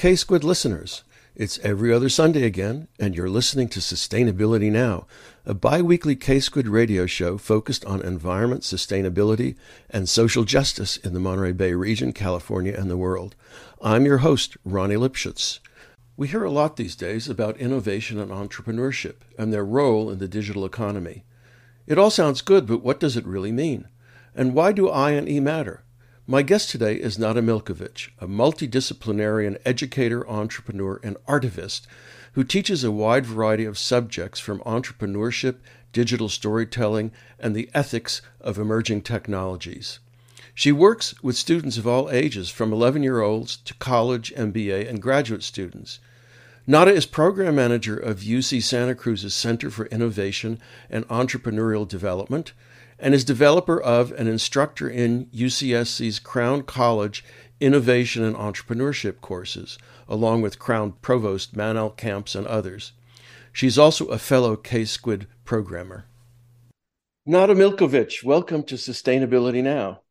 K Squid listeners. It's every other Sunday again, and you're listening to Sustainability Now, a bi weekly K Squid radio show focused on environment, sustainability, and social justice in the Monterey Bay region, California, and the world. I'm your host, Ronnie Lipschutz. We hear a lot these days about innovation and entrepreneurship and their role in the digital economy. It all sounds good, but what does it really mean? And why do I and E matter? My guest today is Nada Miljkovic, a multidisciplinarian educator, entrepreneur, and artivist who teaches a wide variety of subjects from entrepreneurship, digital storytelling, and the ethics of emerging technologies. She works with students of all ages, from 11 year olds to college, MBA, and graduate students. Nada is program manager of UC Santa Cruz's Center for Innovation and Entrepreneurial Development and is developer of and instructor in UCSC's Crown College Innovation and Entrepreneurship courses, along with Crown Provost Manel Camps and others. She's also a fellow K Squid programmer. Nada Miljkovic, welcome to Sustainability Now.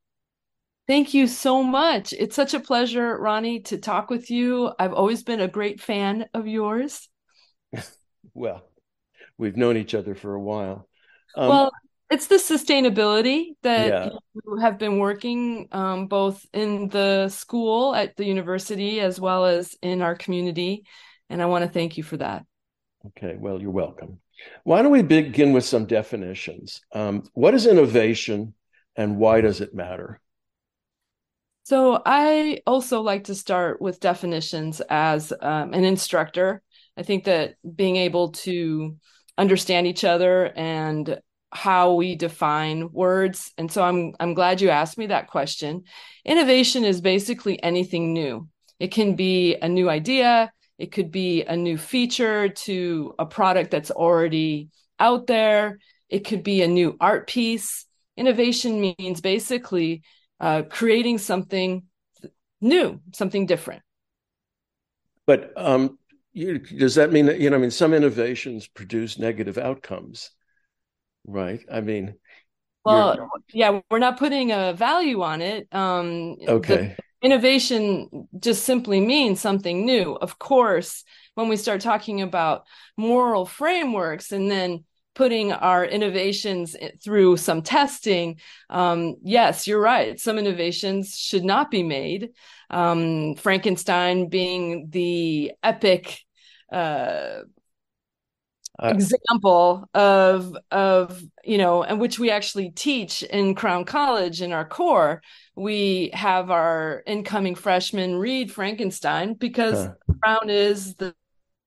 Thank you so much. It's such a pleasure, Ronnie, to talk with you. I've always been a great fan of yours. well, we've known each other for a while. Um, well, it's the sustainability that yeah. you have been working um, both in the school at the university as well as in our community and i want to thank you for that. Okay well you're welcome. Why don't we begin with some definitions? Um, what is innovation and why does it matter? So i also like to start with definitions as um, an instructor. I think that being able to understand each other and how we define words. And so i'm i'm glad you asked me that question. Innovation is basically anything new. It can be a new idea. It could be a new feature to a product that's already out there. It could be a new art piece. Innovation means basically uh, creating something new something different. But um, you, does that mean that you know i mean some innovations produce negative outcomes Right. I mean, well, yeah, we're not putting a value on it. Um, okay. Innovation just simply means something new. Of course, when we start talking about moral frameworks and then putting our innovations through some testing, um, yes, you're right. Some innovations should not be made. Um, Frankenstein being the epic uh, uh, example of of you know and which we actually teach in crown college in our core. We have our incoming freshmen read frankenstein because crown is the,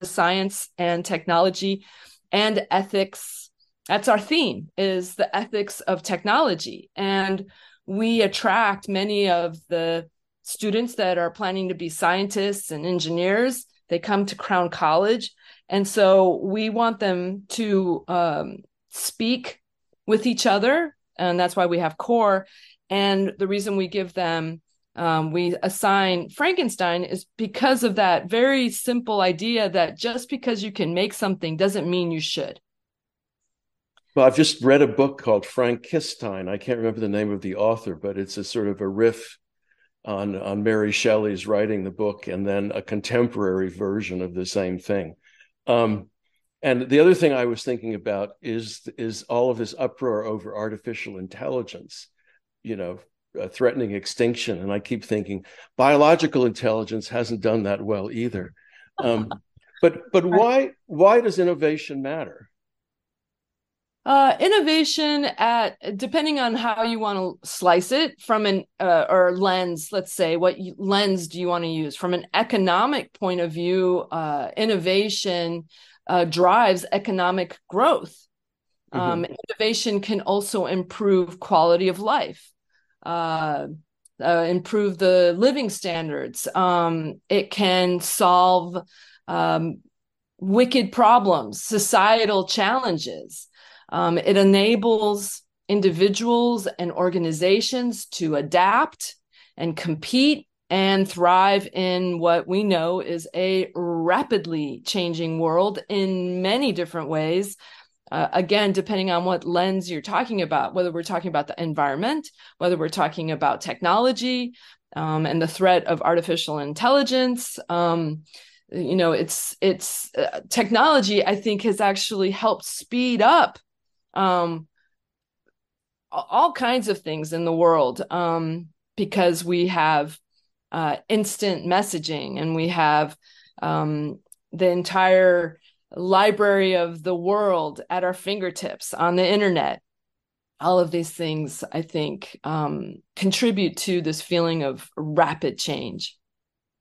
the science and technology and ethics. That's our theme is the ethics of technology. And we attract many of the students that are planning to be scientists and engineers. They come to crown college and so we want them to um, speak with each other. And that's why we have core. And the reason we give them, um, we assign Frankenstein is because of that very simple idea that just because you can make something doesn't mean you should. Well, I've just read a book called Frankissstein. I can't remember the name of the author, but it's a sort of a riff on on Mary Shelley's writing the book, and then a contemporary version of the same thing. Um, and the other thing I was thinking about is is all of this uproar over artificial intelligence, you know, uh, threatening extinction. And I keep thinking biological intelligence hasn't done that well either. Um, but but why why does innovation matter? Uh, innovation at depending on how you want to slice it from an uh, or lens let's say what you, lens do you want to use? From an economic point of view uh, innovation uh, drives economic growth. Mm-hmm. um, innovation can also improve quality of life uh, uh, improve the living standards. Um, it can solve um, wicked problems societal challenges um, it enables individuals and organizations to adapt and compete and thrive in what we know is a rapidly changing world in many different ways. Uh, again, depending on what lens you're talking about, whether we're talking about the environment, whether we're talking about technology, um, and the threat of artificial intelligence. Um, you know, it's it's uh, technology. I think has actually helped speed up um, all kinds of things in the world um, because we have uh, instant messaging and we have um, the entire library of the world at our fingertips on the internet. All of these things i think um, contribute to this feeling of rapid change.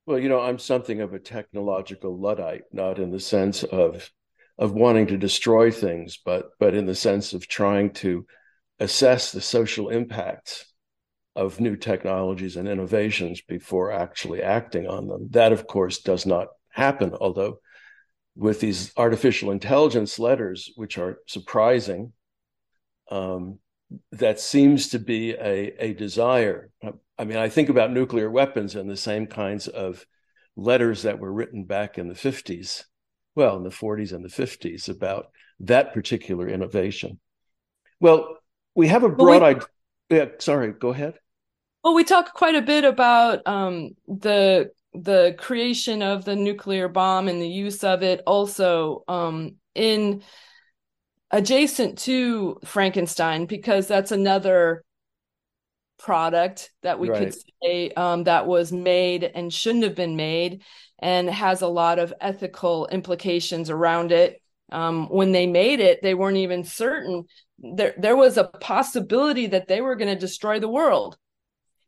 Well you know i'm something of a technological luddite not in the sense of of wanting to destroy things but but in the sense of trying to assess the social impacts of new technologies and innovations before actually acting on them that of course does not happen although with these artificial intelligence letters, which are surprising. Um, that seems to be a, a desire. I mean, I think about nuclear weapons and the same kinds of letters that were written back in the 50s, well, in the 40s and the 50s about that particular innovation. Well, we have a broad well, we, idea. Yeah, sorry, go ahead. Well, we talk quite a bit about um, the the creation of the nuclear bomb and the use of it also um, in adjacent to Frankenstein because that's another product that we right. could say um, that was made and shouldn't have been made and has a lot of ethical implications around it. Um, when they made it, they weren't even certain. There, there was a possibility that they were going to destroy the world,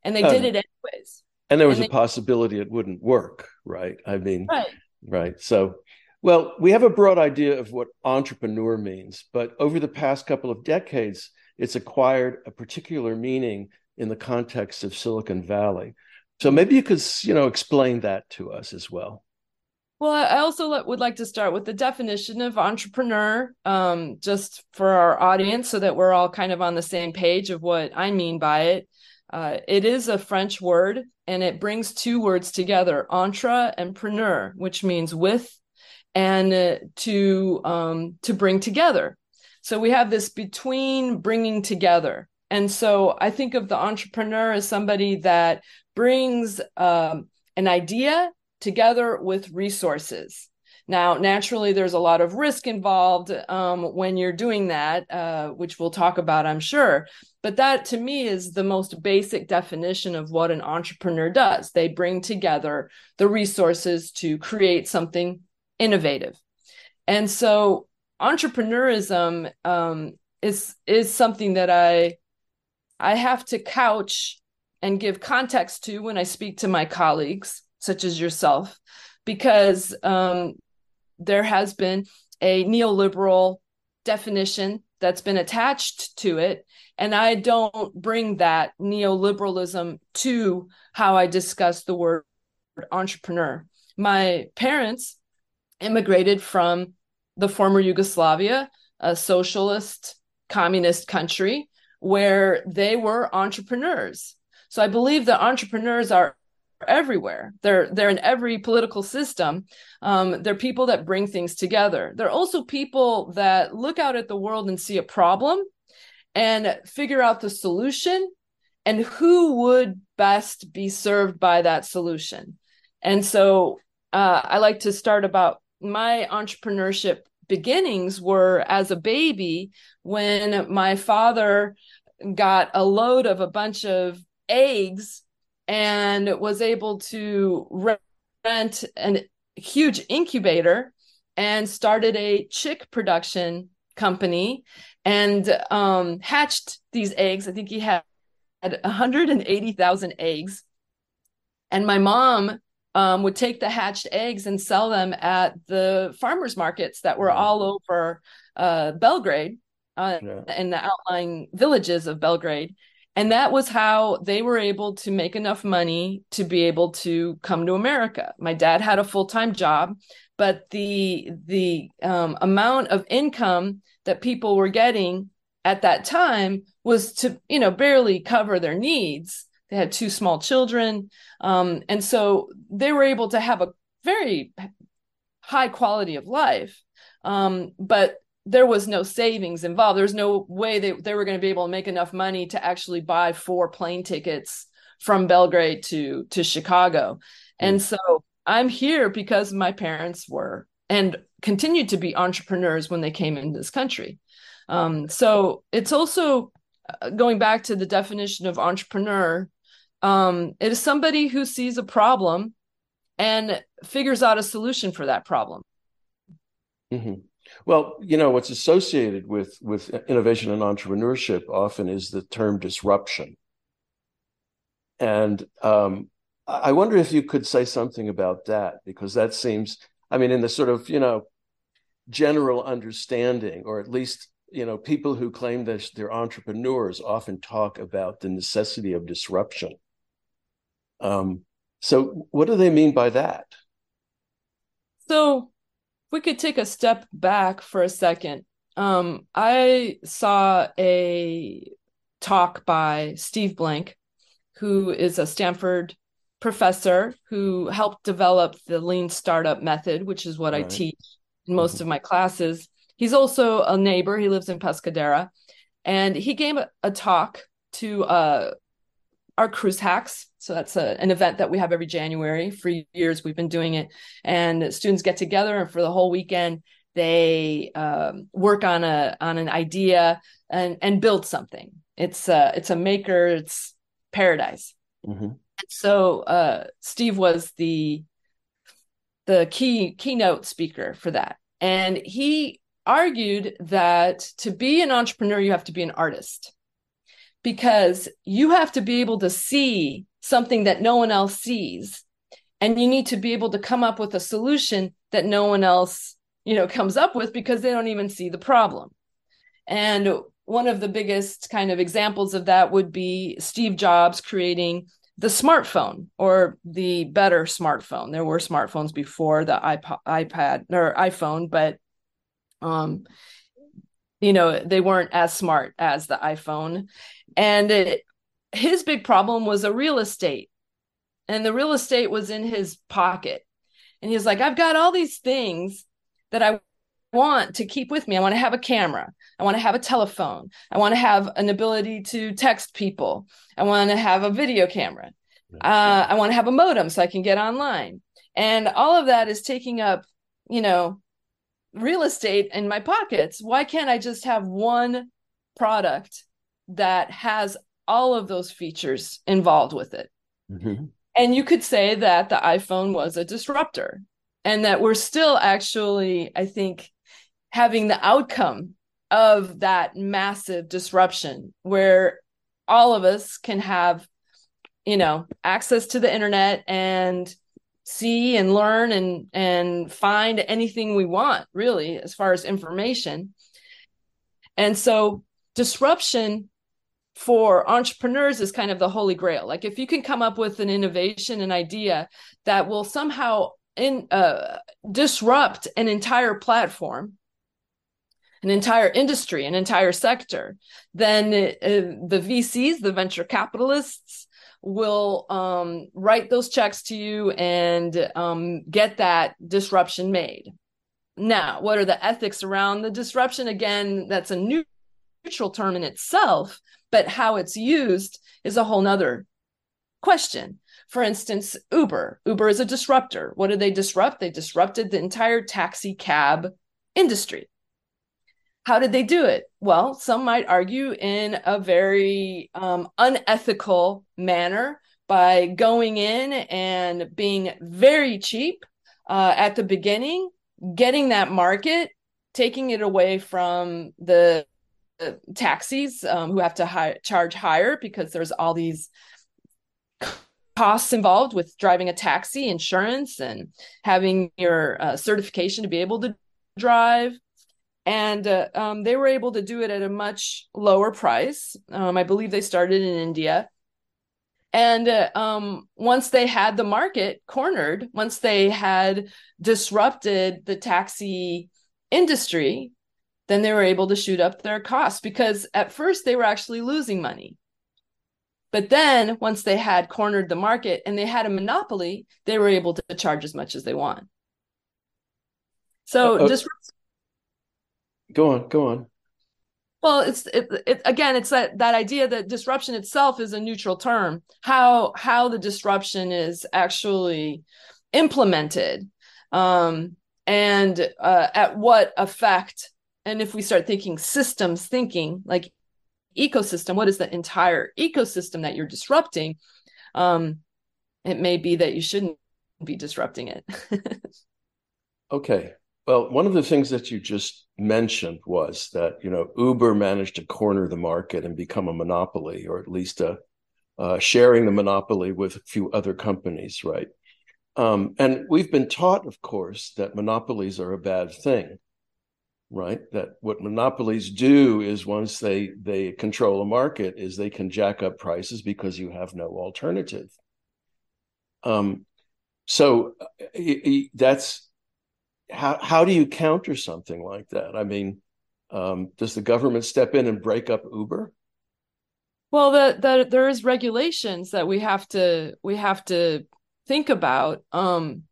and they did it anyways and there was and a possibility it wouldn't work right i mean right right so well we have a broad idea of what entrepreneur means but over the past couple of decades it's acquired a particular meaning in the context of silicon valley so maybe you could you know explain that to us as well well, I also would like to start with the definition of entrepreneur, um, just for our audience, so that we're all kind of on the same page of what I mean by it. Uh, it is a French word and it brings two words together, entre and preneur, which means with and uh, to um, to bring together. So we have this between bringing together. And so I think of the entrepreneur as somebody that brings um, an idea together with resources. Now, naturally, there's a lot of risk involved um, when you're doing that, uh, which we'll talk about, I'm sure. But that to me is the most basic definition of what an entrepreneur does. They bring together the resources to create something innovative. And so, entrepreneurism um, is is something that I I have to couch and give context to when I speak to my colleagues, such as yourself, because um, there has been a neoliberal definition that's been attached to it. And I don't bring that neoliberalism to how I discuss the word entrepreneur. My parents immigrated from the former Yugoslavia, a socialist communist country where they were entrepreneurs. So I believe that entrepreneurs are everywhere. They're they're in every political system. Um, they're people that bring things together. They're also people that look out at the world and see a problem and figure out the solution and who would best be served by that solution. And so uh, I like to start about my entrepreneurship beginnings were as a baby when my father got a load of a bunch of eggs and was able to rent a huge incubator and started a chick production company and um, hatched these eggs. I think he had, had 180,000 eggs. And my mom um, would take the hatched eggs and sell them at the farmers markets that were all over uh, Belgrade uh, yeah. and the outlying villages of Belgrade. And that was how they were able to make enough money to be able to come to america. My dad had a full-time job but the the um, amount of income that people were getting at that time was to you know barely cover their needs. They had two small children um, and so they were able to have a very high quality of life. Um, but there was no savings involved. There's no way they, they were going to be able to make enough money to actually buy four plane tickets from Belgrade to to Chicago. And so I'm here because my parents were and continued to be entrepreneurs when they came into this country. Um, so it's also uh, going back to the definition of entrepreneur. Um, it is somebody who sees a problem and figures out a solution for that problem. Mm-hmm. Well, you know what's associated with with innovation and entrepreneurship often is the term disruption, and um, I wonder if you could say something about that because that seems, I mean, in the sort of you know general understanding, or at least you know people who claim that they're entrepreneurs often talk about the necessity of disruption. Um, so, what do they mean by that? So, we could take a step back for a second. Um, I saw a talk by Steve Blank, who is a Stanford professor who helped develop the lean startup method, which is what right. I teach in most mm-hmm. of my classes. He's also a neighbor. He lives in Pescadero. And he gave a, a talk to uh, our CruzHacks. So that's a, an event that we have every January. For years, we've been doing it. And students get together, and for the whole weekend, they um, work on a on an idea and and build something. It's a it's a maker. It's paradise. Mm-hmm. So uh, Steve was the the key keynote speaker for that, and he argued that to be an entrepreneur, you have to be an artist because you have to be able to see something that no one else sees. And you need to be able to come up with a solution that no one else you know comes up with because they don't even see the problem. And one of the biggest kind of examples of that would be steve jobs creating the smartphone or the better smartphone. There were smartphones before the iPod, ipad or iphone but um you know they weren't as smart as the iphone and it, his big problem was a real estate. And the real estate was in his pocket. And he was like i've got all these things that i want to keep with me. I want to have a camera. I want to have a telephone. I want to have an ability to text people. I want to have a video camera. Uh, i want to have a modem so i can get online. And all of that is taking up you know real estate in my pockets. Why can't i just have one product that has all of those features involved with it. Mm-hmm. And you could say that the iPhone was a disruptor and that we're still actually, I think, having the outcome of that massive disruption where all of us can have, you know, access to the internet and see and learn and and find anything we want really as far as information and so disruption for entrepreneurs is kind of the holy grail. Like if you can come up with an innovation, an idea that will somehow in uh, disrupt an entire platform, an entire industry, an entire sector, then uh, the VCs, the venture capitalists, will um, write those checks to you and um, get that disruption made. Now, what are the ethics around the disruption? Again, that's a neutral term in itself, but how it's used is a whole nother question. For instance, Uber. Uber is a disruptor. What did they disrupt? They disrupted the entire taxi cab industry. How did they do it? Well, some might argue in a very um, unethical manner by going in and being very cheap uh, at the beginning, getting that market, taking it away from the taxis um, who have to hi- charge higher because there's all these costs involved with driving a taxi, insurance, and having your uh, certification to be able to drive. And uh, um, they were able to do it at a much lower price. Um, I believe they started in India. And uh, um, once they had the market cornered, once they had disrupted the taxi industry, then they were able to shoot up their costs because at first they were actually losing money. But then once they had cornered the market and they had a monopoly, they were able to charge as much as they want. So uh, uh, just go on, go on. Well, it's it, it, again, it's that that idea that disruption itself is a neutral term. How how the disruption is actually implemented, um, and uh, at what effect, and if we start thinking systems thinking, like ecosystem, what is the entire ecosystem that you're disrupting? Um, it may be that you shouldn't be disrupting it. okay. Well, one of the things that you just mentioned was that you know Uber managed to corner the market and become a monopoly, or at least a, uh, sharing the monopoly with a few other companies, right? Um, and we've been taught, of course, that monopolies are a bad thing, right? That what monopolies do is once they they control a market, is they can jack up prices because you have no alternative. Um, so uh, that's how how do you counter something like that? I mean, um, does the government step in and break up Uber? Well, the, the there is regulations that we have to we have to think about. Um,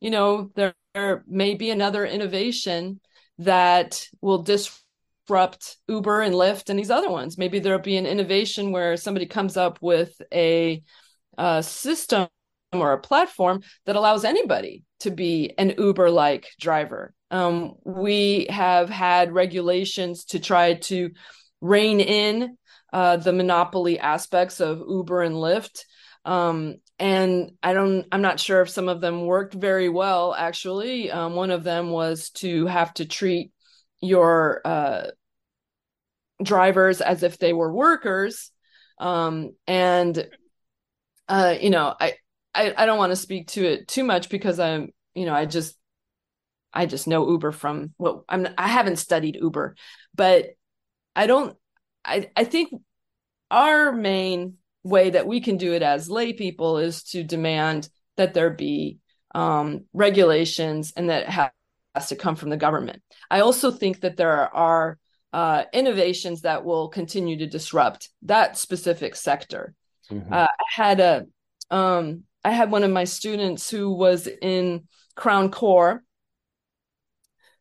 you know, there, there may be another innovation that will disrupt Uber and Lyft and these other ones. Maybe there'll be an innovation where somebody comes up with a, a system or a platform that allows anybody to be an Uber like driver. Um, we have had regulations to try to rein in uh, the monopoly aspects of Uber and Lyft. Um, and I don't, I'm not sure if some of them worked very well, actually. Um, one of them was to have to treat your uh, drivers as if they were workers. Um, and, uh, you know, I, I, I don't want to speak to it too much because I'm, you know, I just I just know Uber from well I'm I haven't studied Uber, but I don't I I think our main way that we can do it as lay people is to demand that there be um, regulations and that it has to come from the government. I also think that there are uh, innovations that will continue to disrupt that specific sector. Mm-hmm. Uh, I had a um, I had one of my students who was in Crown Core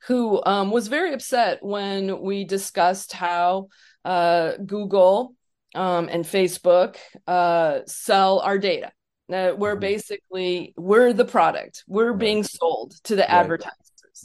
who um, was very upset when we discussed how uh, Google um, and Facebook uh, sell our data. Uh, we're mm-hmm. basically we're the product. We're right. being sold to the right. advertisers.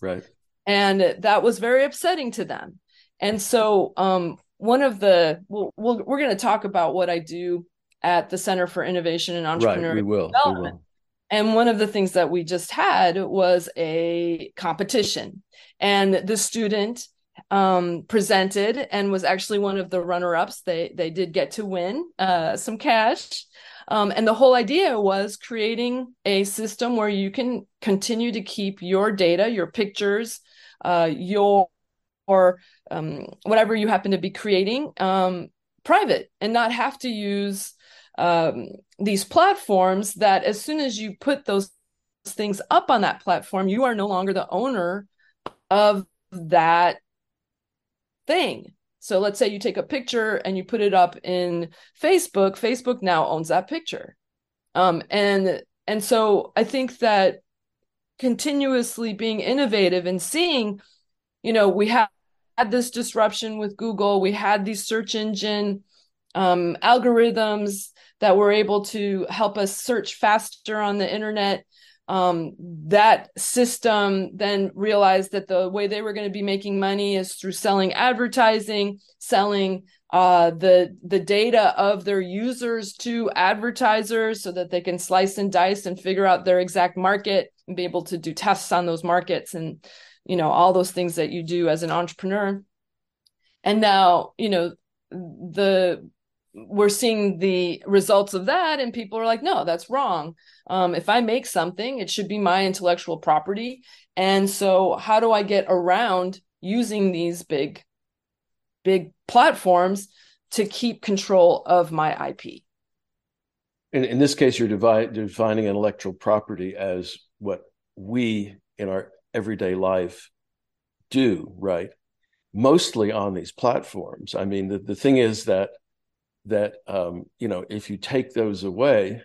Right. And that was very upsetting to them. And so um, one of the we'll, we we are going to talk about what I do at the Center for Innovation and Entrepreneurial right, we will, Development. We will. And one of the things that we just had was a competition. And the student um, presented and was actually one of the runner-ups. They they did get to win uh, some cash. Um, and the whole idea was creating a system where you can continue to keep your data, your pictures, uh, your or um, whatever you happen to be creating um, private and not have to use um, these platforms that as soon as you put those things up on that platform, you are no longer the owner of that thing. So let's say you take a picture and you put it up in Facebook. Facebook now owns that picture. Um, and and so I think that continuously being innovative and seeing, you know, we have had this disruption with Google. We had these search engine um, algorithms that were able to help us search faster on the internet. Um, that system then realized that the way they were going to be making money is through selling advertising, selling uh, the the data of their users to advertisers, so that they can slice and dice and figure out their exact market and be able to do tests on those markets and you know all those things that you do as an entrepreneur. And now you know the we're seeing the results of that and people are like no that's wrong. Um, if i make something it should be my intellectual property. And so how do i get around using these big big platforms to keep control of my ip in, in this case you're defining intellectual property as what we in our everyday life do right? Mostly on these platforms. I mean the, the thing is that that um, you know if you take those away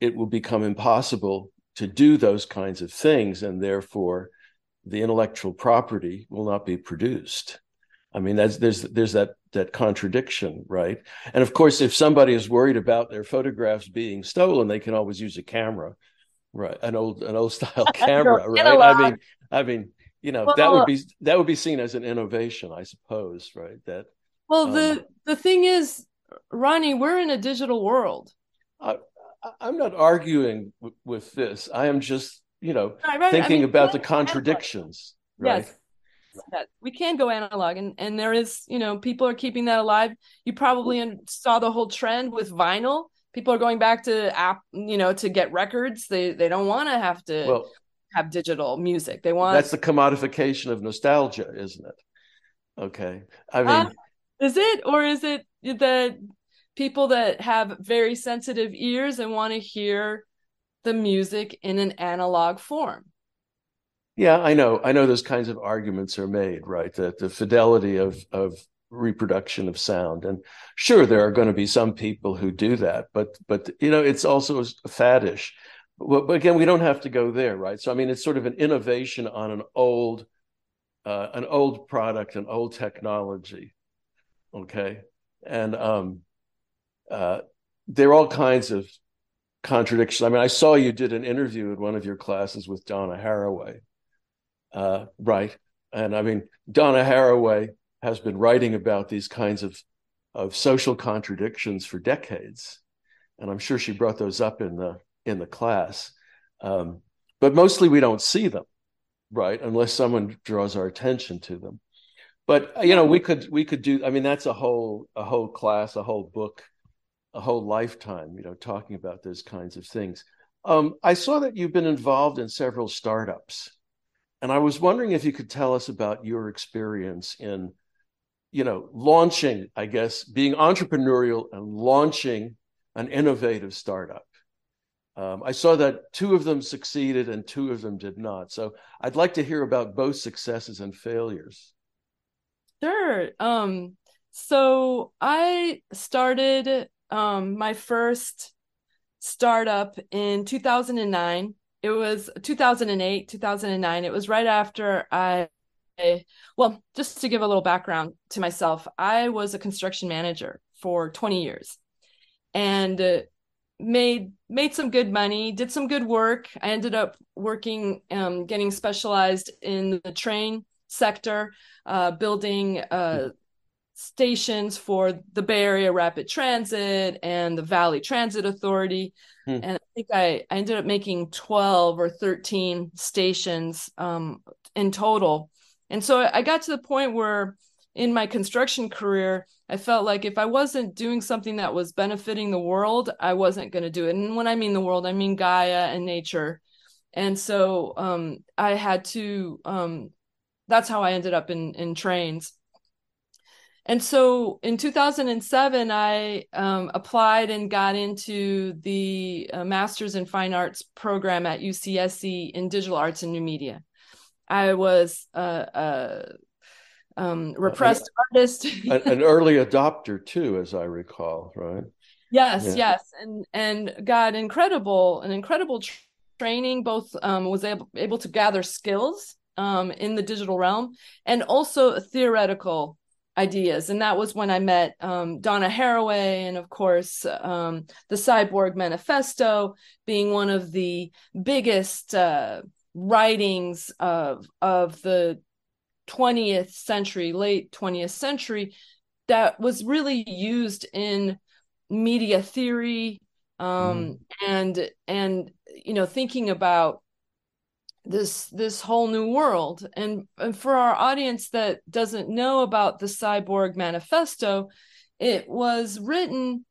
it will become impossible to do those kinds of things and therefore the intellectual property will not be produced I mean, that's there's there's that that contradiction, right? And of course, if somebody is worried about their photographs being stolen, they can always use a camera, right? An old an old style camera, right? I mean, I mean, you know, well, that would be that would be seen as an innovation, I suppose, right? That well, um, the the thing is, Ronnie, we're in a digital world. I, am not arguing w- with this. I am just, you know, right, right. thinking I mean, about the contradictions. Right? Yes, that we can go analog and and there is you know people are keeping that alive you probably saw the whole trend with vinyl people are going back to app you know to get records they they don't want to have to well, have digital music they want that's the commodification of nostalgia isn't it okay i mean uh, is it or is it that people that have very sensitive ears and want to hear the music in an analog form yeah, I know. I know those kinds of arguments are made, right? That the fidelity of of reproduction of sound, and sure, there are going to be some people who do that, but but you know, it's also faddish. But, but again, we don't have to go there, right? So I mean, it's sort of an innovation on an old uh, an old product, an old technology. Okay, and um, uh, there are all kinds of contradictions. I mean, I saw you did an interview in one of your classes with Donna Haraway uh, right. And I mean, Donna Haraway has been writing about these kinds of, of social contradictions for decades. And I'm sure she brought those up in the, in the class. Um, but mostly we don't see them, right? Unless someone draws our attention to them. But you know, we could we could do. I mean, that's a whole a whole class, a whole book, a whole lifetime. You know, talking about those kinds of things. Um, I saw that you've been involved in several startups. And I was wondering if you could tell us about your experience in, you know, launching, I guess, being entrepreneurial and launching an innovative startup. Um, I saw that two of them succeeded and two of them did not. So I'd like to hear about both successes and failures. Sure. Um, so I started um, my first startup in 2009 it was 2008 2009 it was right after i well just to give a little background to myself i was a construction manager for 20 years and uh, made made some good money did some good work. I ended up working um, getting specialized in the train sector uh, building uh, stations for the Bay Area Rapid Transit and the Valley Transit Authority. Hmm. And I think I, I ended up making 12 or 13 stations um, in total. And so I got to the point where in my construction career, I felt like if I wasn't doing something that was benefiting the world, I wasn't going to do it. And when I mean the world, I mean Gaia and nature. And so um, I had to, um, that's how I ended up in, in trains. And so in 2007 i um, applied and got into the uh, masters in fine arts program at ucsc in digital arts and new media. I was a, a um, repressed an, artist. an early adopter too as i recall right? Yes yeah. yes. And and got incredible an incredible tr- training both um, was able, able to gather skills um, in the digital realm and also theoretical ideas and that was when i met um, donna haraway and of course um, the cyborg manifesto being one of the biggest uh, writings of of the 20th century late 20th century that was really used in media theory um, mm. and and you know thinking about this this whole new world. And, and for our audience that doesn't know about the cyborg manifesto it was written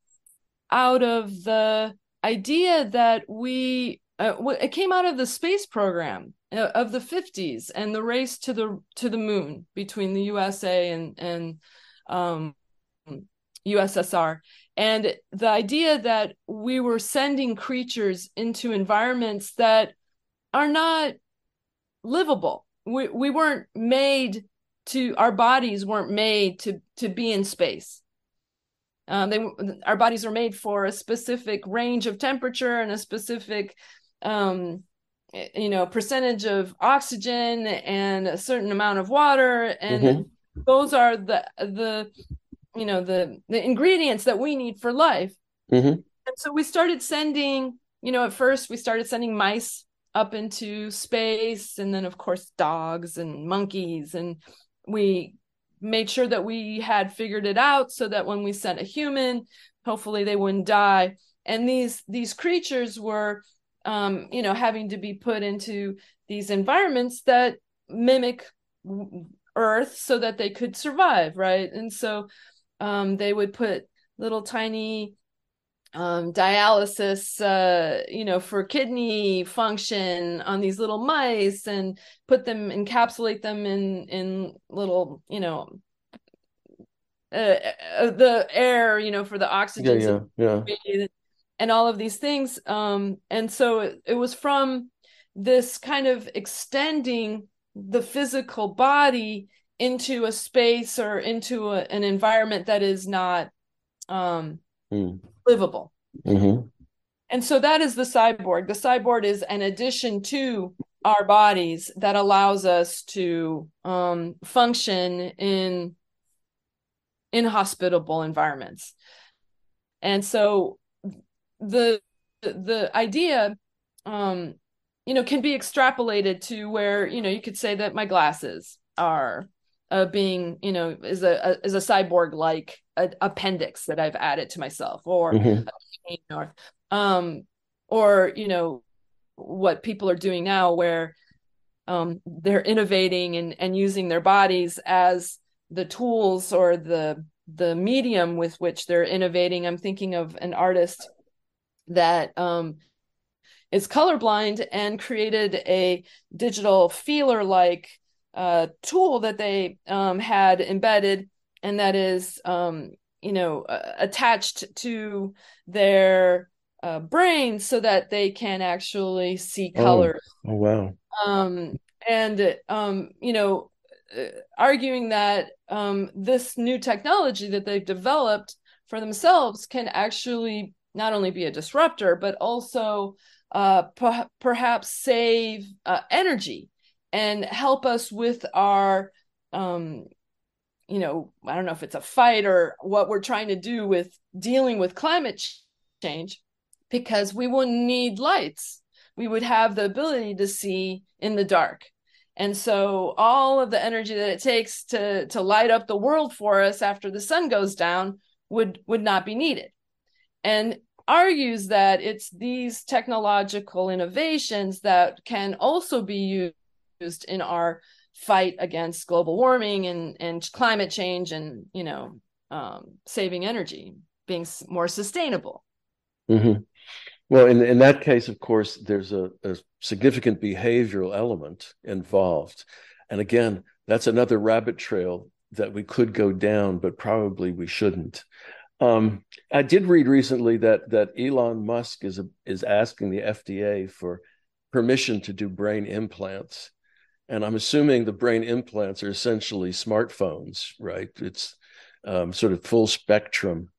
out of the idea that we uh, it came out of the space program uh, of the 50s and the race to the to the moon between the USA and and um, USSR and the idea that we were sending creatures into environments that are not livable. We we weren't made to our bodies weren't made to to be in space. Um, they our bodies are made for a specific range of temperature and a specific um, you know percentage of oxygen and a certain amount of water and mm-hmm. those are the the you know the the ingredients that we need for life Mm-hmm. and so we started sending you know at first we started sending mice up into space and then of course dogs and monkeys and we made sure that we had figured it out so that when we sent a human hopefully they wouldn't die. And these these creatures were um you know having to be put into these environments that mimic earth so that they could survive right? And so um they would put little tiny um, dialysis, uh, you know, for kidney function on these little mice and put them, encapsulate them in in little, you know, uh, uh, the air, you know, for the oxygen, yeah, yeah, yeah. and all of these things. Um, and so it, it was from this kind of extending the physical body into a space or into a, an environment that is not um, mm. Livable. Mm-hmm. And so that is the cyborg. The cyborg is an addition to our bodies that allows us to um, function in inhospitable environments. And so the the idea um, you know can be extrapolated to where you know you could say that my glasses are uh, being you know is a, a is a cyborg like appendix that I've added to myself or mm-hmm. or um or you know what people are doing now where um they're innovating and and using their bodies as the tools or the the medium with which they're innovating i'm thinking of an artist that um is colorblind and created a digital feeler like uh, tool that they um, had embedded and that is um, you know uh, attached to their uh, brain so that they can actually see colors. oh, oh wow. Um, and um, you know uh, arguing that um, this new technology that they've developed for themselves can actually not only be a disruptor but also uh, p- perhaps save uh, energy and help us with our um, you know i don't know if it's a fight or what we're trying to do with dealing with climate change because we wouldn't need lights. We would have the ability to see in the dark. And so all of the energy that it takes to to light up the world for us after the sun goes down would would not be needed. And argues that it's these technological innovations that can also be used in our fight against global warming and and climate change and you know um, saving energy being more sustainable. Mm-hmm. well in, in that case of course there's a, a significant behavioral element involved. And again that's another rabbit trail that we could go down but probably we shouldn't. Um, I did read recently that that Elon Musk is is asking the FDA for permission to do brain implants and I'm assuming the brain implants are essentially smartphones, right? It's um, sort of full spectrum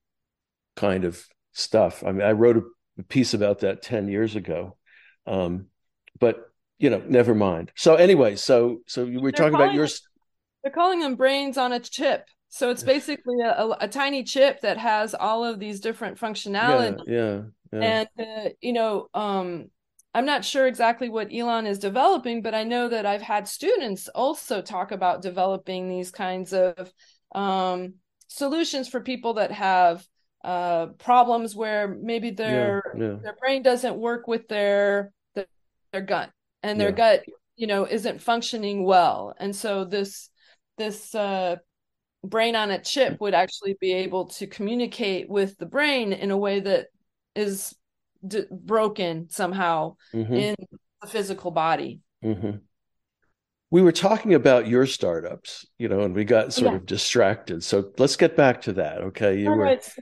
kind of stuff. I mean, I wrote a piece about that 10 years ago. Um, but you know, never mind. So anyway, so so we were they're talking about your they're calling them brains on a chip. So it's basically a, a, a, tiny chip that has all of these different functionality. Yeah, yeah. yeah. And uh, you know, um, I'm not sure exactly what Elon is developing, but I know that I've had students also talk about developing these kinds of um, solutions for people that have uh, problems where maybe their yeah, yeah. their brain doesn't work with their their, their gut, and their yeah. gut, you know, isn't functioning well, and so this this uh, brain on a chip would actually be able to communicate with the brain in a way that is d- broken somehow mm-hmm. in the physical body. Mm-hmm. We were talking about your startups, you know, and we got sort yeah. of distracted. So let's get back to that. Okay. You All were right.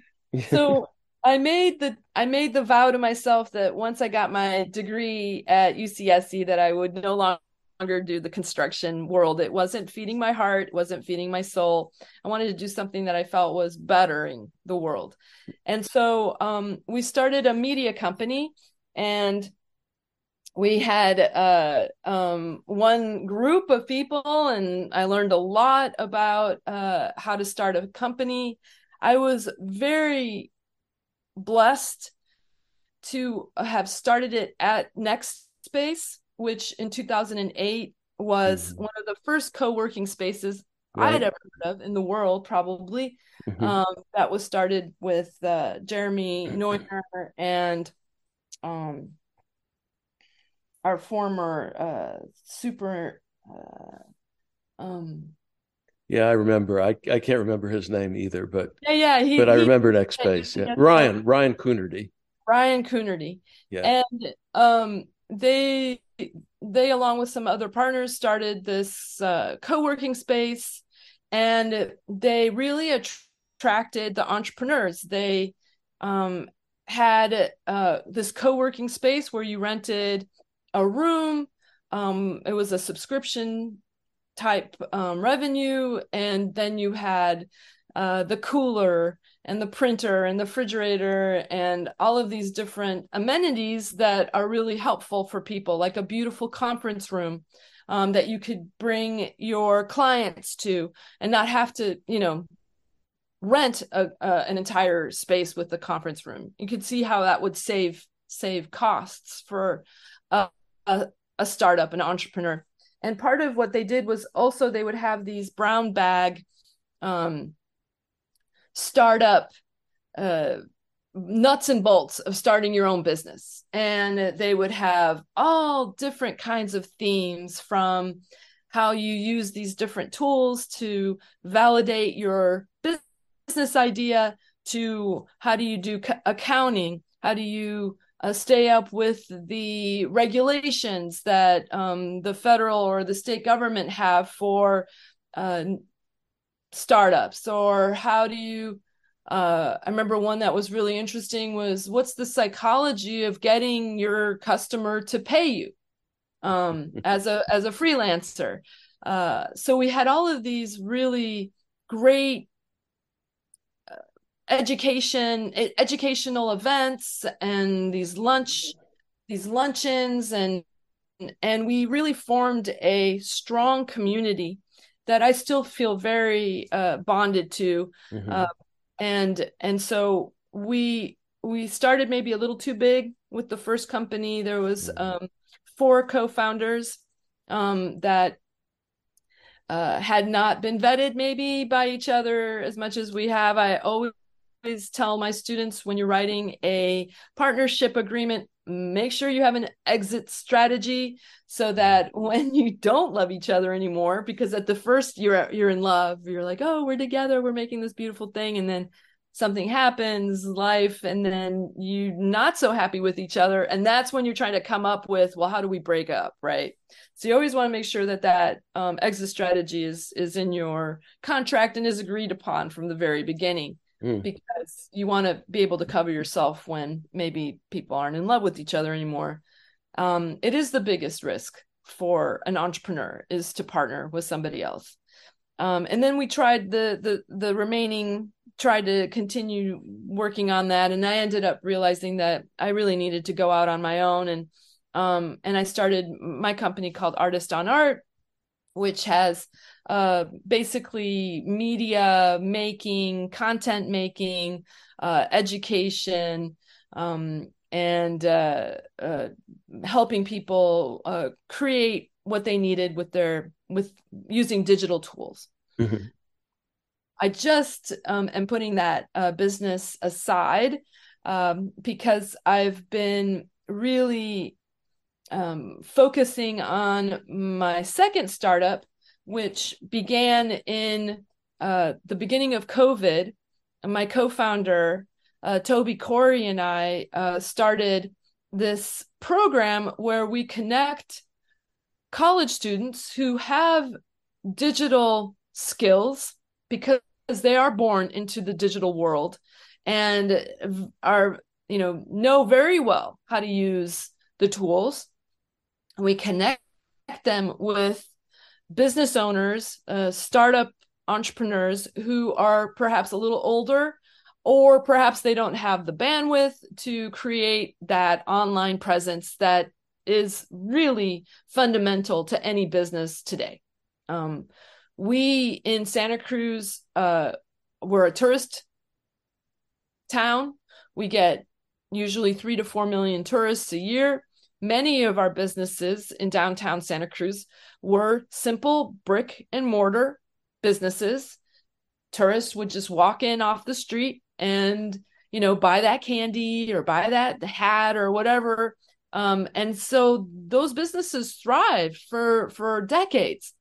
so I made the I made the vow to myself that once I got my degree at UCSC that I would no longer longer do the construction world. It wasn't feeding my heart, wasn't feeding my soul. I wanted to do something that I felt was bettering the world. And so um, we started a media company and we had uh, um, one group of people, and I learned a lot about uh, how to start a company. I was very blessed to have started it at Next Space, which in 2008 was mm-hmm. one of the first co-working spaces right. I had ever heard of in the world, probably. Mm-hmm. Um, that was started with uh, Jeremy Neuner and um, our former uh, super. Uh, um, yeah, I remember. I, I can't remember his name either, but yeah, yeah. He, but I remember NextSpace. Yeah, Ryan Ryan Coonerty. Ryan Coonerty. Yeah, and um, they they along with some other partners started this uh, co-working space and they really attracted the entrepreneurs. They um, had uh, this co-working space where you rented a room um, it was a subscription type um, revenue and then you had uh, the cooler and the printer and the refrigerator and all of these different amenities that are really helpful for people, like a beautiful conference room um, that you could bring your clients to and not have to, you know, rent a, an entire space with the conference room. You could see how that would save save costs for a, a, a startup, an entrepreneur. And part of what they did was also they would have these brown bag um, startup uh, nuts and bolts of starting your own business. And they would have all different kinds of themes from how you use these different tools to validate your business idea to how do you do accounting? How do you uh, stay up with the regulations that um, the federal or the state government have for uh, startups or how do you uh, I remember one that was really interesting was what's the psychology of getting your customer to pay you um, as a as a freelancer. Uh, so we had all of these really great uh, education educational events and these lunch these luncheons and and we really formed a strong community that I still feel very uh, bonded to. Mm-hmm. Uh, and and so we we started maybe a little too big with the first company. There was mm-hmm. um, four co-founders um, that uh, had not been vetted maybe by each other as much as we have. I always tell my students when you're writing a partnership agreement make sure you have an exit strategy so that when you don't love each other anymore because at the first you're you're in love you're like oh we're together we're making this beautiful thing and then something happens life and then you're not so happy with each other and that's when you're trying to come up with well how do we break up? Right? So you always want to make sure that that um, exit strategy is is in your contract and is agreed upon from the very beginning mm. because you want to be able to cover yourself when maybe people aren't in love with each other anymore. Um, it is the biggest risk for an entrepreneur is to partner with somebody else. Um, and then we tried the the the remaining tried to continue working on that and i ended up realizing that i really needed to go out on my own and um, and i started my company called artist on art which has uh, basically media making, content making, uh, education, um, and uh, uh helping people uh, create what they needed with their with using digital tools. Mm-hmm. I just um, am putting that uh, business aside um, because I've been really um, focusing on my second startup, which began in uh, the beginning of COVID. My co founder, uh, Toby Corey, and I uh, started this program where we connect college students who have digital skills because they are born into the digital world and are you know know very well how to use the tools we connect them with business owners, uh, startup entrepreneurs who are perhaps a little older, or perhaps they don't have the bandwidth to create that online presence that is really fundamental to any business today. Um, we in Santa Cruz, uh, we're a tourist town. We get usually three to four million tourists a year. Many of our businesses in downtown Santa Cruz were simple brick and mortar businesses. Tourists would just walk in off the street and, you know, buy that candy or buy that hat or whatever. Um, and so those businesses thrived for for decades.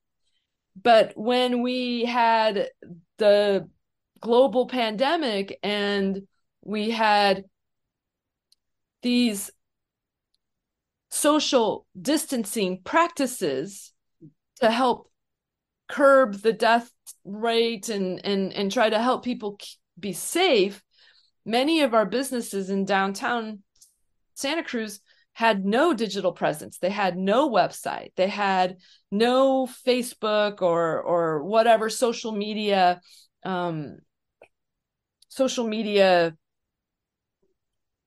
But when we had the global pandemic and we had these social distancing practices to help curb the death rate and and and try to help people be safe many of our businesses in downtown Santa Cruz had no digital presence. They had no website. They had no facebook or or whatever social media um social media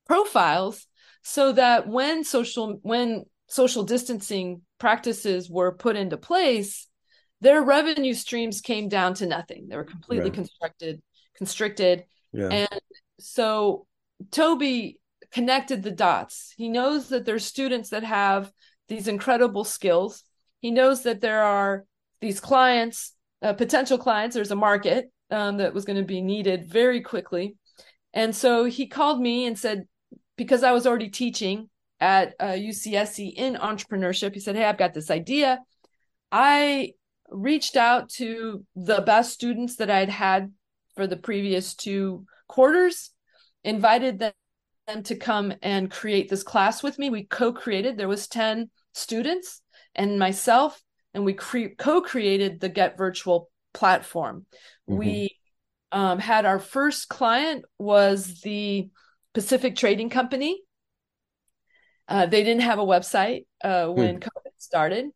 profiles so that when social when social distancing practices were put into place their revenue streams came down to nothing. They were completely yeah. constructed constricted. Yeah. and so toby connected the dots. He knows that there's students that have these incredible skills. He knows that there are these clients uh, potential clients. There's a market um, that was going to be needed very quickly. And so he called me and said because I was already teaching at uh, UCSC in entrepreneurship, he said, Hey, I've got this idea. I reached out to the best students that I'd had for the previous two quarters, invited them to come and create this class with me. We co-created, there was 10 students and myself, and we cre- co-created the Get Virtual platform. Mm-hmm. We um, had our first client was the Pacific Trading Company. Uh, they didn't have a website uh, when hmm. COVID started.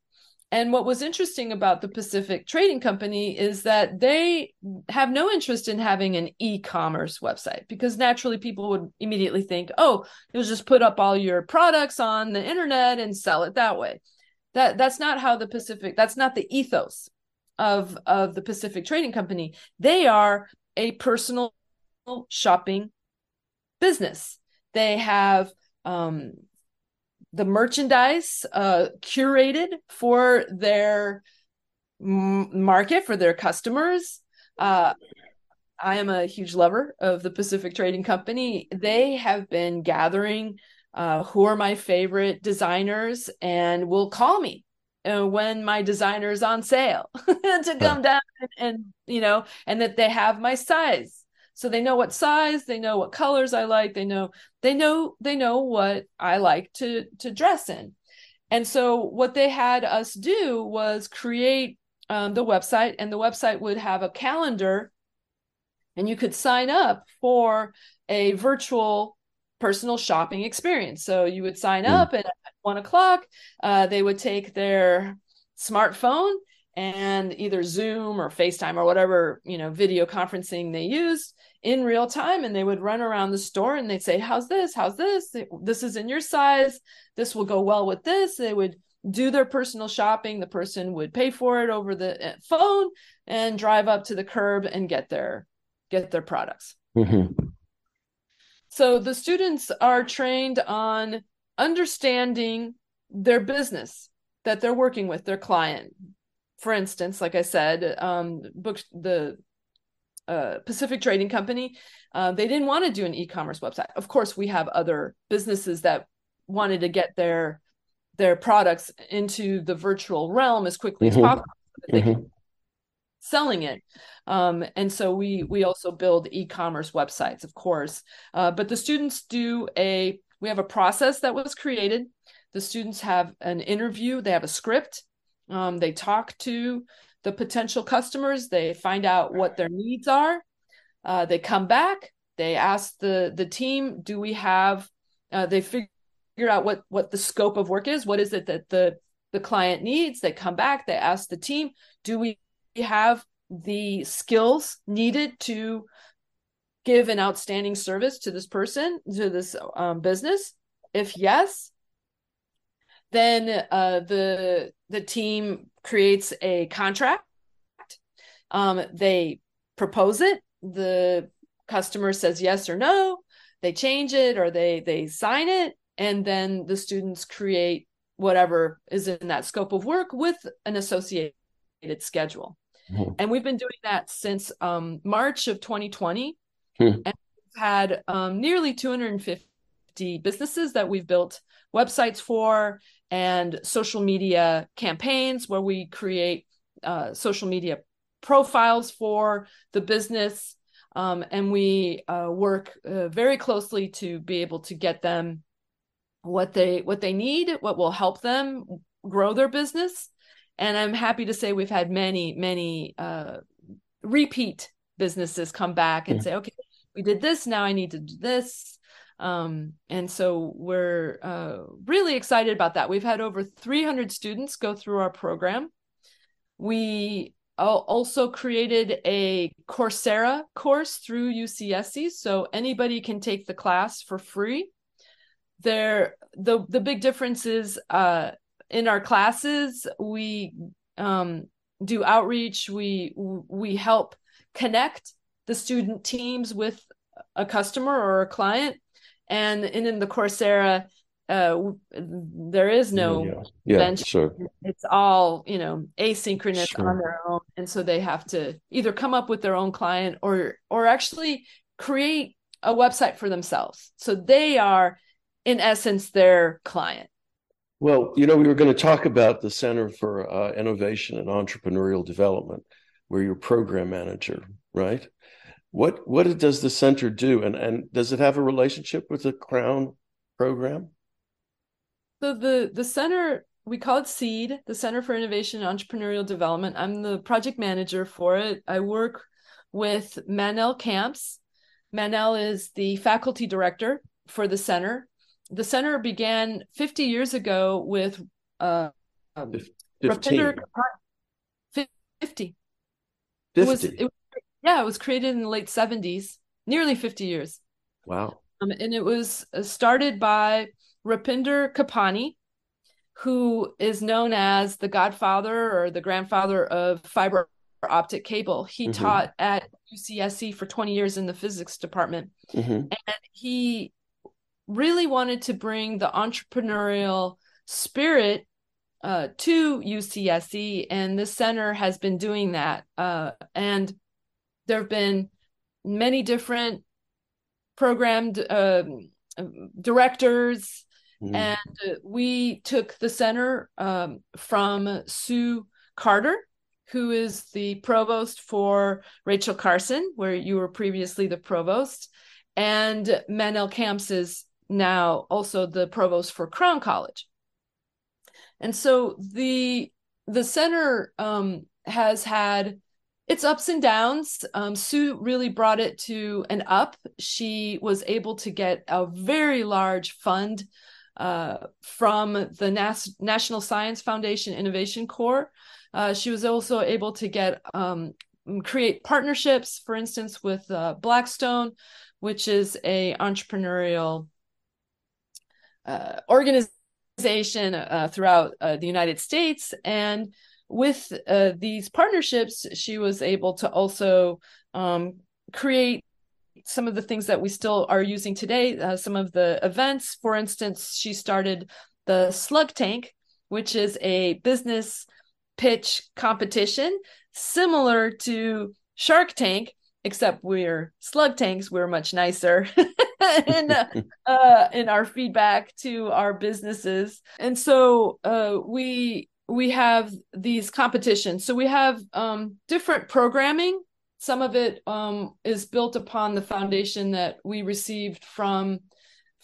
And what was interesting about the Pacific Trading Company is that they have no interest in having an e commerce website because naturally people would immediately think, oh, you'll just put up all your products on the internet and sell it that way. That that's not how the Pacific, that's not the ethos of, of the Pacific Trading Company. They are a personal shopping business. They have um, the merchandise uh, curated for their m- market, for their customers. Uh, I am a huge lover of the Pacific Trading Company. They have been gathering uh, who are my favorite designers and will call me uh, when my designer is on sale to come down and, and, you know and that they have my size so they know what size they know what colors i like they know they know they know what i like to to dress in and so what they had us do was create um, the website and the website would have a calendar and you could sign up for a virtual personal shopping experience so you would sign mm. up and at one o'clock uh, they would take their smartphone and either zoom or facetime or whatever you know video conferencing they used in real time and they would run around the store and they'd say how's this? How's this? This is in your size. This will go well with this. They would do their personal shopping. The person would pay for it over the eh, phone and drive up to the curb and get their get their products. Mm-hmm. so the students are trained on understanding their business that they're working with their client for instance like i said um book the uh, Pacific Trading Company, uh, they didn't want to do an e-commerce website. Of course, we have other businesses that wanted to get their their products into the virtual realm as quickly mm-hmm. as possible, so mm-hmm. selling it. Um, and so we we also build e-commerce websites, of course. Uh, but the students do a we have a process that was created. The students have an interview. They have a script. Um, they talk to the potential customers. They find out what their needs are. Uh, they come back. They ask the the team do we have uh, they figure out what what the scope of work is. What is it that the the client needs? They come back. They ask the team do we have the skills needed to give an outstanding service to this person to this um, business? If yes then uh, the the team creates a contract. Um, they propose it. The customer says yes or no. They change it or they they sign it, and then the students create whatever is in that scope of work with an associated schedule. Mm-hmm. And we've been doing that since um, March of 2020. Mm-hmm. And we've had um, nearly 250 businesses that we've built websites for and social media campaigns where we create uh, social media profiles for the business. Um, and we uh, work uh, very closely to be able to get them what they what they need, what will help them grow their business. And I'm happy to say we've had many many uh, repeat businesses come back and yeah. say, okay, we did this, now I need to do this. Um, and so we're uh, really excited about that. We've had over 300 students go through our program. We also created a Coursera course through UCSC, so anybody can take the class for free. There, the the big difference is uh, in our classes we um, do outreach. We we help connect the student teams with a customer or a client and, and in the coursera uh, there is no yeah, yeah bench. Sure. It's all you know asynchronous sure. on their own, and so they have to either come up with their own client or or actually create a website for themselves. So they are, in essence, their client. Well, you know, we were going to talk about the Center for uh, Innovation and Entrepreneurial Development, where you're program manager, right? What what does the center do, and and does it have a relationship with the Crown program? So the the center we call it SEED, the Center for Innovation and Entrepreneurial Development. I'm the project manager for it. I work with Manel Camps. Manel is the faculty director for the center. The center began 50 years ago with uh, um, 15. 50. 50. It was, it yeah, it was created in the late 70s, nearly 50 years. Wow. Um, and it was uh, started by Rapinder Kapany, who is known as the godfather or the grandfather of fiber optic cable. He mm-hmm. taught at UCSC for 20 years in the physics department. Mm-hmm. And he really wanted to bring the entrepreneurial spirit uh, to UCSC, and this center has been doing that. Uh, and there have been many different programmed um, directors mm. and uh, we took the center um, from sue carter who is the provost for rachel carson where you were previously the provost and manel camps is now also the provost for crown college and so the the center um, has had its ups and downs. Um, Sue really brought it to an up. She was able to get a very large fund uh, from the Nas- National Science Foundation Innovation Corps. Uh, she was also able to get um, create partnerships, for instance, with uh, Blackstone, which is a entrepreneurial uh, organization uh, throughout uh, the United States and with uh, these partnerships, she was able to also um, create some of the things that we still are using today. Uh, some of the events, for instance, she started the Slug Tank, which is a business pitch competition similar to Shark Tank, except we're slug tanks. We're much nicer in uh, in our feedback to our businesses, and so uh, we we have these competitions. So we have um, different programming. Some of it um, is built upon the foundation that we received from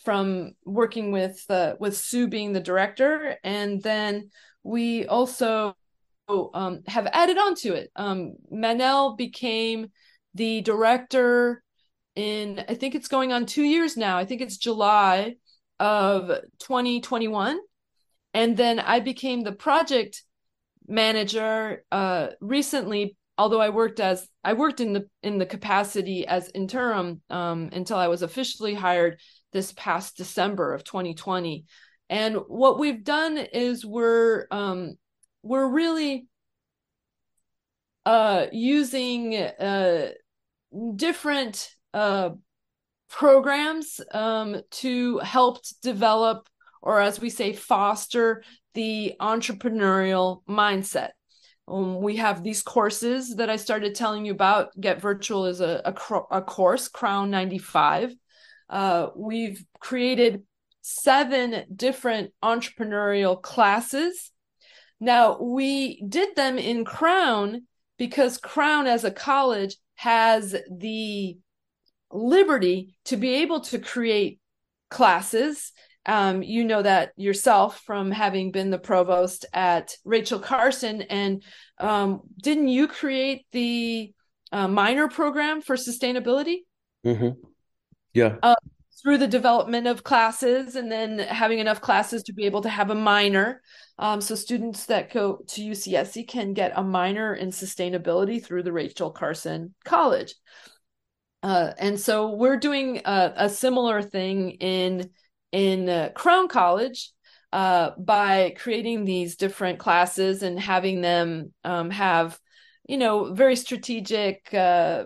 from working with uh, with Sue being the director, and then we also um, have added on to it. Um, Manel became the director in I think it's going on two years now. I think it's July of 2021 and then I became the project manager uh, recently. Although I worked as I worked in the in the capacity as interim um, until I was officially hired this past December of 2020, And what we've done is we're um, we're really uh, using uh, different uh, programs um, to help develop, or as we say, foster the entrepreneurial mindset. Um, we have these courses that I started telling you about. Get Virtual is a, a, a course, Crown 95. Uh, we've created seven different entrepreneurial classes. Now, we did them in Crown because Crown, as a college, has the liberty to be able to create classes um, you know that yourself from having been the provost at Rachel Carson. And um, didn't you create the uh, minor program for sustainability? Mm-hmm. Yeah. Uh, through the development of classes and then having enough classes to be able to have a minor. Um, so students that go to UCSC can get a minor in sustainability through the Rachel Carson College. Uh, and so we're doing a, a similar thing in in uh, Crown College uh, by creating these different classes and having them um, have, you know, very strategic. Uh,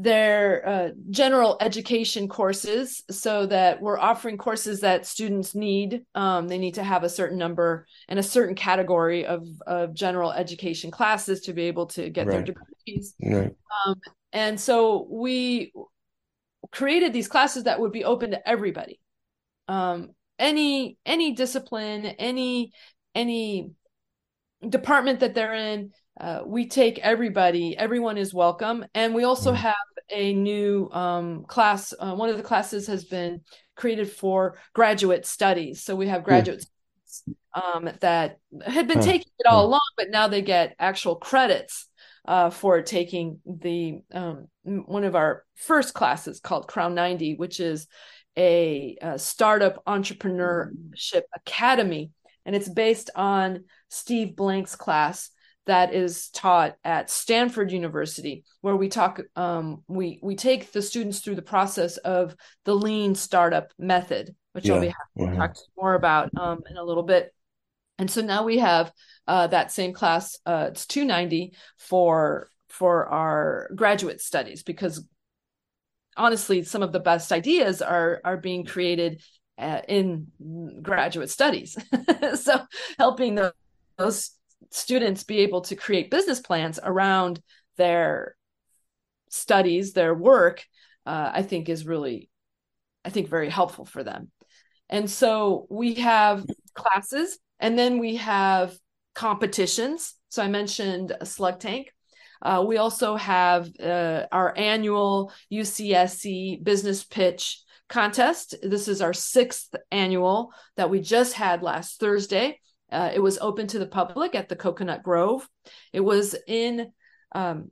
their uh, general education courses so that we're offering courses that students need um, they need to have a certain number and a certain category of, of general education classes to be able to get right. their degrees right. um, and so we created these classes that would be open to everybody. Um, any any discipline any any department that they're in uh, we take everybody. Everyone is welcome. And we also mm. have a new um, class uh, one of the classes has been created for graduate studies. So we have graduate mm. um, that had been taking it all along but now they get actual credits uh, for taking the um, one of our first classes called Crown 90, which is a, a startup entrepreneurship academy. And it's based on Steve Blank's class that is taught at Stanford University, where we talk, um, we we take the students through the process of the lean startup method, which yeah. I'll be happy to mm-hmm. talk more about um, in a little bit. And so now we have uh, that same class. Uh, it's 290 for for our graduate studies because honestly, some of the best ideas are are being created uh, in graduate studies. so helping those students be able to create business plans around their studies, their work, uh, I think is really, I think very helpful for them. And so we have classes and then we have competitions. So I mentioned slug tank. Uh, we also have uh, our annual UCSC business pitch contest. This is our sixth annual that we just had last Thursday. Uh, it was open to the public at the Coconut Grove. It was in um,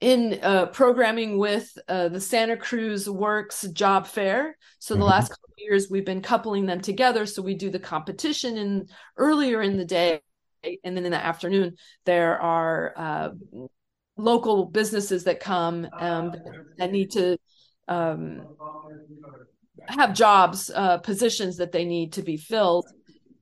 in uh, programming with uh, the Santa Cruz Works Job Fair. So the mm-hmm. last couple years we've been coupling them together. So we do the competition in earlier in the day, and then in the afternoon there are uh, local businesses that come um, that need to um, have jobs, uh, positions that they need to be filled.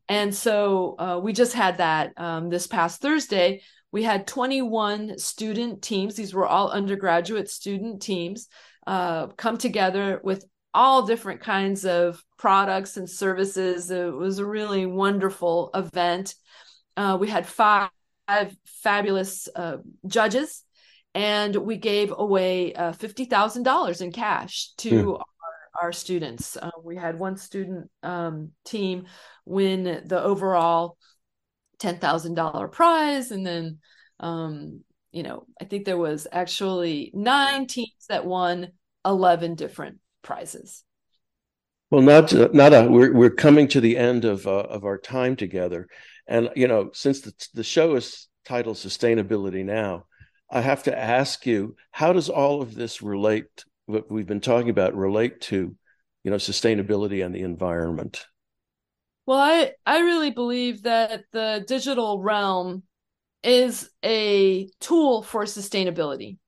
And so uh, we just had that um, this past Thursday we had 21 student teams. These were all undergraduate student teams uh, come together with all different kinds of products and services. It was a really wonderful event. Uh, we had five, five fabulous uh, judges and we gave away uh, $50000 in cash to mm. our, our, students. Uh, we had one student um, team win the overall $10,000 prize. And then, um, you know, I think there was actually nine teams that won 11 different prizes. Well, not Nada, we're we're coming to the end of uh, of our time together, and you know, since the the show is titled "Sustainability Now," I have to ask you, how does all of this relate? What we've been talking about relate to, you know, sustainability and the environment. Well, I I really believe that the digital realm is a tool for sustainability.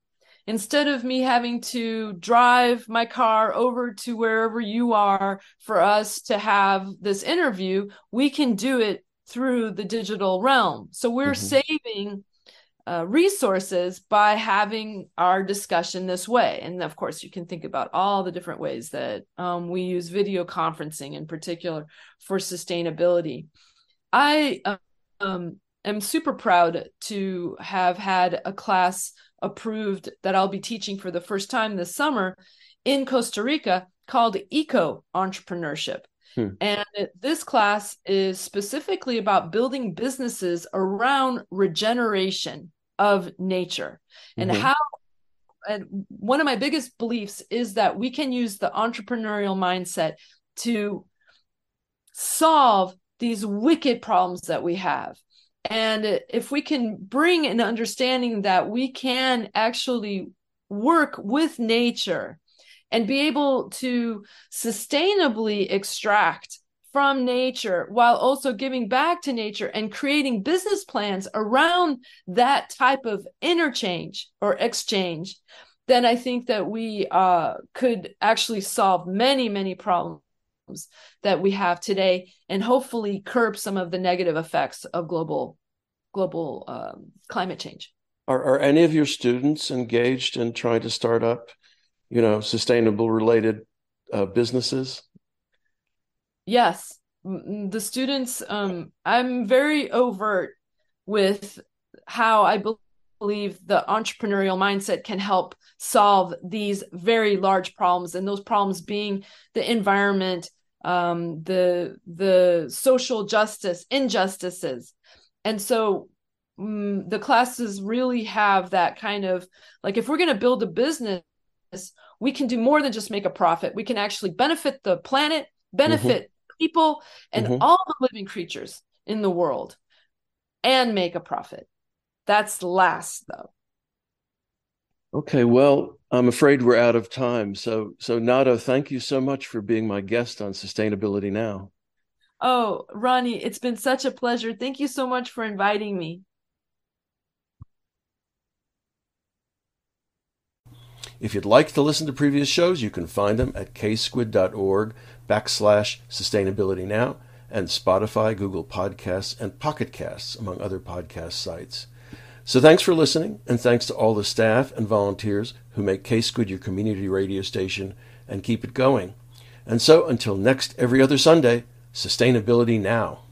instead of me having to drive my car over to wherever you are for us to have this interview, we can do it through the digital realm. So we're mm-hmm. saving uh, resources by having our discussion this way. And of course, you can think about all the different ways that um, we use video conferencing in particular for sustainability. I um, am super proud to have had a class approved that I'll be teaching for the first time this summer in Costa Rica called Eco Entrepreneurship. Hmm. And this class is specifically about building businesses around regeneration of nature and mm-hmm. how and one of my biggest beliefs is that we can use the entrepreneurial mindset to solve these wicked problems that we have and if we can bring an understanding that we can actually work with nature and be able to sustainably extract from nature while also giving back to nature and creating business plans around that type of interchange or exchange, then I think that we uh, could actually solve many, many problems that we have today and hopefully curb some of the negative effects of global global um, climate change. Are, are any of your students engaged in trying to start up, you know, sustainable related uh, businesses? Yes, the students. Um, I'm very overt with how I believe the entrepreneurial mindset can help solve these very large problems, and those problems being the environment, um, the the social justice injustices, and so mm, the classes really have that kind of like if we're going to build a business we can do more than just make a profit we can actually benefit the planet benefit mm-hmm. people and mm-hmm. all the living creatures in the world and make a profit that's last though okay well i'm afraid we're out of time so so nada thank you so much for being my guest on sustainability now Oh, Ronnie, it's been such a pleasure. Thank you so much for inviting me. If you'd like to listen to previous shows, you can find them at ksqd.org backslash sustainability now and Spotify, Google Podcasts, and Pocket Casts, among other podcast sites. So thanks for listening, and thanks to all the staff and volunteers who make KSQD your community radio station and keep it going. And so until next every other Sunday, Sustainability Now.